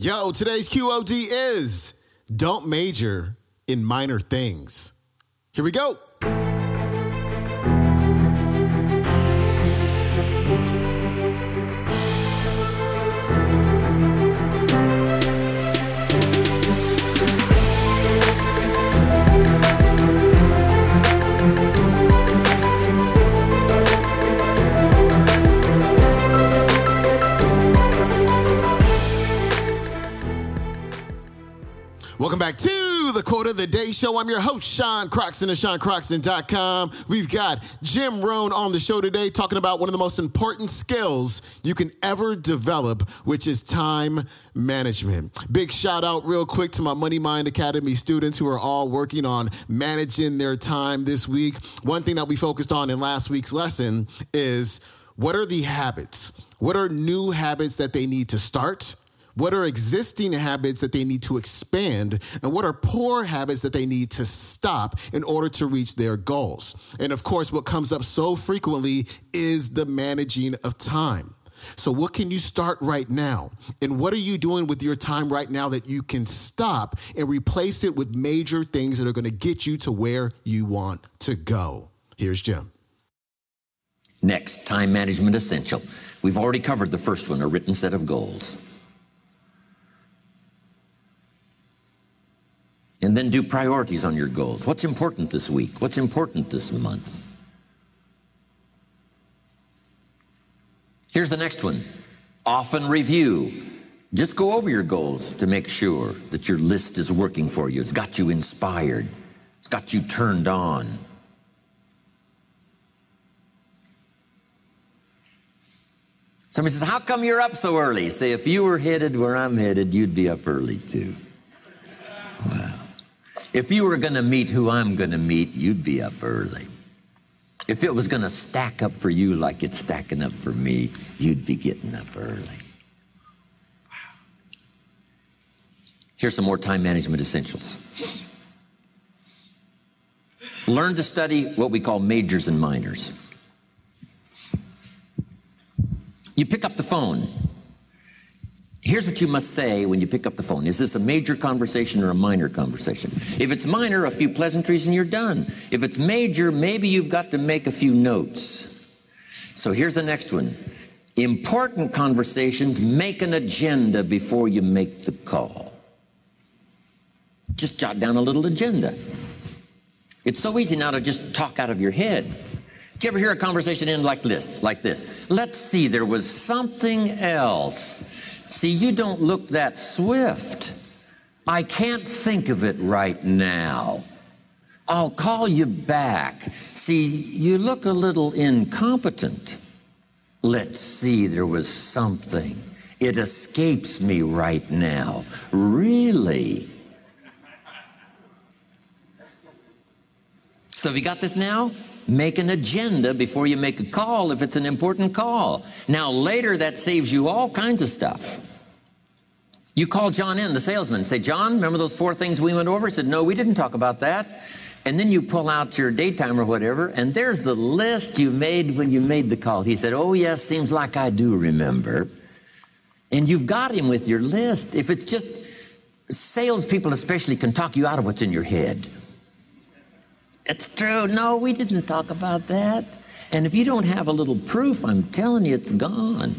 Yo, today's QOD is don't major in minor things. Here we go. Back to the Quote of the Day Show. I'm your host, Sean Croxton of SeanCroxton.com. We've got Jim Rohn on the show today talking about one of the most important skills you can ever develop, which is time management. Big shout out, real quick, to my Money Mind Academy students who are all working on managing their time this week. One thing that we focused on in last week's lesson is what are the habits? What are new habits that they need to start? What are existing habits that they need to expand? And what are poor habits that they need to stop in order to reach their goals? And of course, what comes up so frequently is the managing of time. So, what can you start right now? And what are you doing with your time right now that you can stop and replace it with major things that are going to get you to where you want to go? Here's Jim. Next, time management essential. We've already covered the first one a written set of goals. And then do priorities on your goals. What's important this week? What's important this month? Here's the next one often review. Just go over your goals to make sure that your list is working for you. It's got you inspired, it's got you turned on. Somebody says, How come you're up so early? Say, if you were headed where I'm headed, you'd be up early too. Wow. If you were going to meet who I'm going to meet, you'd be up early. If it was going to stack up for you like it's stacking up for me, you'd be getting up early. Here's some more time management essentials. Learn to study what we call majors and minors. You pick up the phone Here's what you must say when you pick up the phone. Is this a major conversation or a minor conversation? If it's minor, a few pleasantries and you're done. If it's major, maybe you've got to make a few notes. So here's the next one. Important conversations, make an agenda before you make the call. Just jot down a little agenda. It's so easy now to just talk out of your head. Do you ever hear a conversation end like this? Like this. Let's see, there was something else. See, you don't look that swift. I can't think of it right now. I'll call you back. See, you look a little incompetent. Let's see, there was something. It escapes me right now. Really? So, have you got this now? Make an agenda before you make a call if it's an important call. Now, later, that saves you all kinds of stuff. You call John in, the salesman, say, John, remember those four things we went over? He said, No, we didn't talk about that. And then you pull out your daytime or whatever, and there's the list you made when you made the call. He said, Oh, yes, seems like I do remember. And you've got him with your list. If it's just salespeople, especially, can talk you out of what's in your head. It's true. No, we didn't talk about that. And if you don't have a little proof, I'm telling you, it's gone.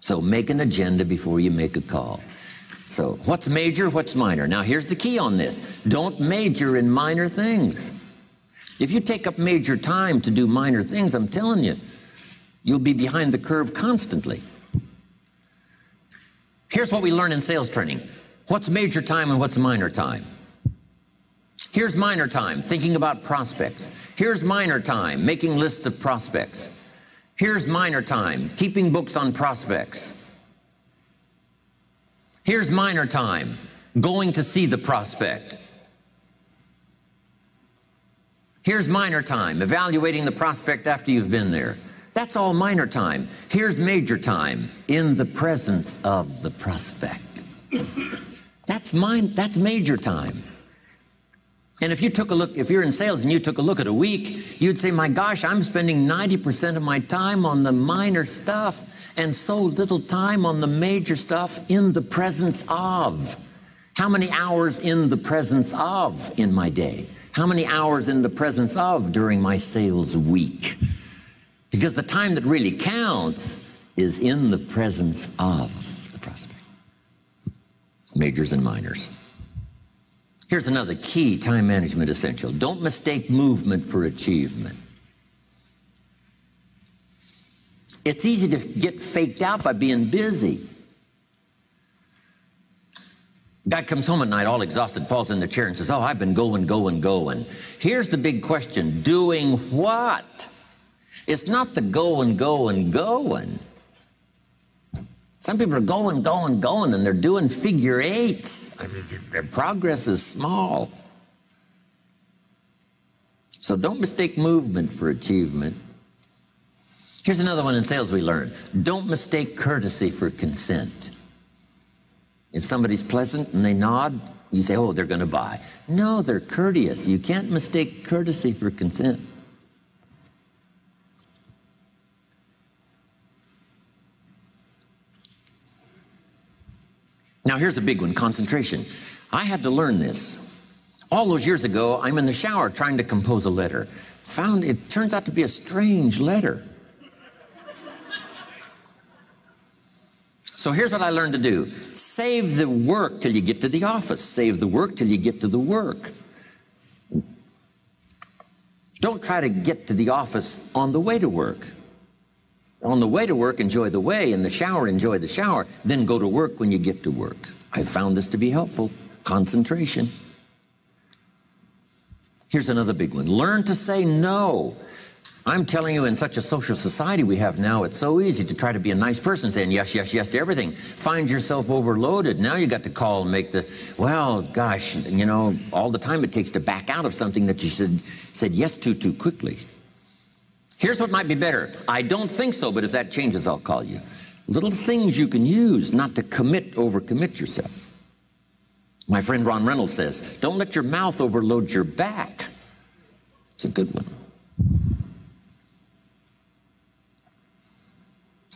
So make an agenda before you make a call. So, what's major, what's minor? Now, here's the key on this don't major in minor things. If you take up major time to do minor things, I'm telling you, you'll be behind the curve constantly. Here's what we learn in sales training what's major time and what's minor time? Here's minor time, thinking about prospects. Here's minor time, making lists of prospects. Here's minor time, keeping books on prospects. Here's minor time, going to see the prospect. Here's minor time, evaluating the prospect after you've been there. That's all minor time. Here's major time, in the presence of the prospect. That's mine, that's major time. And if you took a look, if you're in sales and you took a look at a week, you'd say, My gosh, I'm spending 90% of my time on the minor stuff. and so little time on the major stuff in the presence of. How many hours in the presence of in my day? How many hours in the presence of during my sales week? Because the time that really counts is in the presence of the prospect. Majors and minors. Here's another key time management essential don't mistake movement for achievement. It's easy to get faked out by being busy. Guy comes home at night all exhausted, falls in the chair and says, Oh, I've been going, going, going. Here's the big question doing what? It's not the going, going, going. Some people are going, going, going, and they're doing figure eights. I mean, their progress is small. So don't mistake movement for achievement. Here's another one in sales we learned don't mistake courtesy for consent. If somebody's pleasant and they nod, you say, oh, they're going to buy. No, they're courteous. You can't mistake courtesy for consent. Now, here's a big one concentration. I had to learn this. All those years ago, I'm in the shower trying to compose a letter. Found it turns out to be a strange letter. So here's what I learned to do save the work till you get to the office, save the work till you get to the work. Don't try to get to the office on the way to work. On the way to work, enjoy the way. In the shower, enjoy the shower. Then go to work when you get to work. I found this to be helpful. Concentration. Here's another big one learn to say no. I'm telling you, in such a social society we have now, it's so easy to try to be a nice person, saying yes, yes, yes to everything. Find yourself overloaded. Now you got to call and make the, well, gosh, you know, all the time it takes to back out of something that you said, said yes to too quickly. Here's what might be better. I don't think so, but if that changes, I'll call you. Little things you can use not to commit, overcommit yourself. My friend Ron Reynolds says, don't let your mouth overload your back. It's a good one.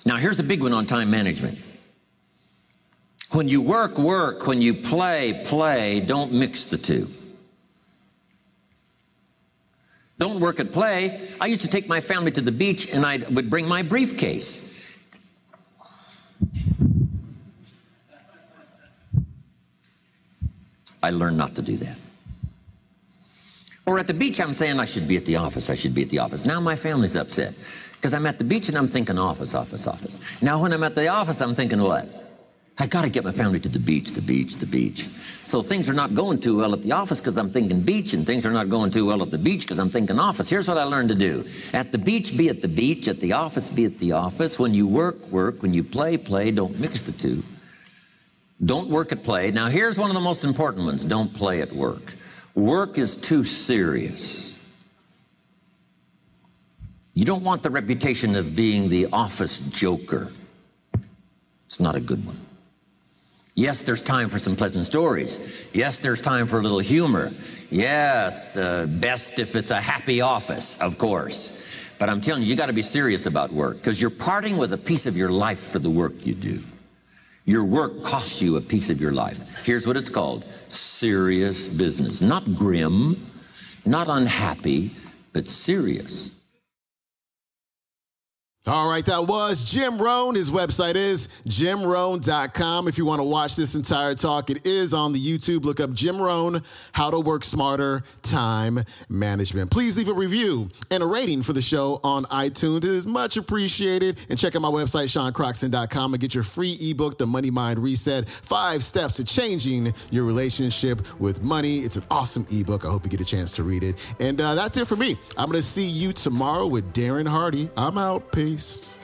Now, here's a big one on time management. When you work, work. When you play, play. Don't mix the two. Don't work at play. I used to take my family to the beach and I would bring my briefcase. I learned not to do that. Or at the beach, I'm saying I should be at the office. I should be at the office. Now my family's upset. Because I'm at the beach and I'm thinking office, office, office. Now, when I'm at the office, I'm thinking what? I got to get my family to the beach, the beach, the beach. So things are not going too well at the office because I'm thinking beach, and things are not going too well at the beach because I'm thinking office. Here's what I learned to do at the beach, be at the beach, at the office, be at the office. When you work, work. When you play, play. Don't mix the two. Don't work at play. Now, here's one of the most important ones don't play at work. Work is too serious. You don't want the reputation of being the office joker. It's not a good one. Yes, there's time for some pleasant stories. Yes, there's time for a little humor. Yes, uh, best if it's a happy office, of course. But I'm telling you, you got to be serious about work because you're parting with a piece of your life for the work you do. Your work costs you a piece of your life. Here's what it's called serious business. Not grim, not unhappy, but serious. All right, that was Jim Rohn. His website is jimrohn.com. If you want to watch this entire talk, it is on the YouTube. Look up Jim Rohn, How to Work Smarter Time Management. Please leave a review and a rating for the show on iTunes. It is much appreciated. And check out my website, SeanCroxton.com, and get your free ebook, The Money Mind Reset Five Steps to Changing Your Relationship with Money. It's an awesome ebook. I hope you get a chance to read it. And uh, that's it for me. I'm going to see you tomorrow with Darren Hardy. I'm out. Peace. Peace.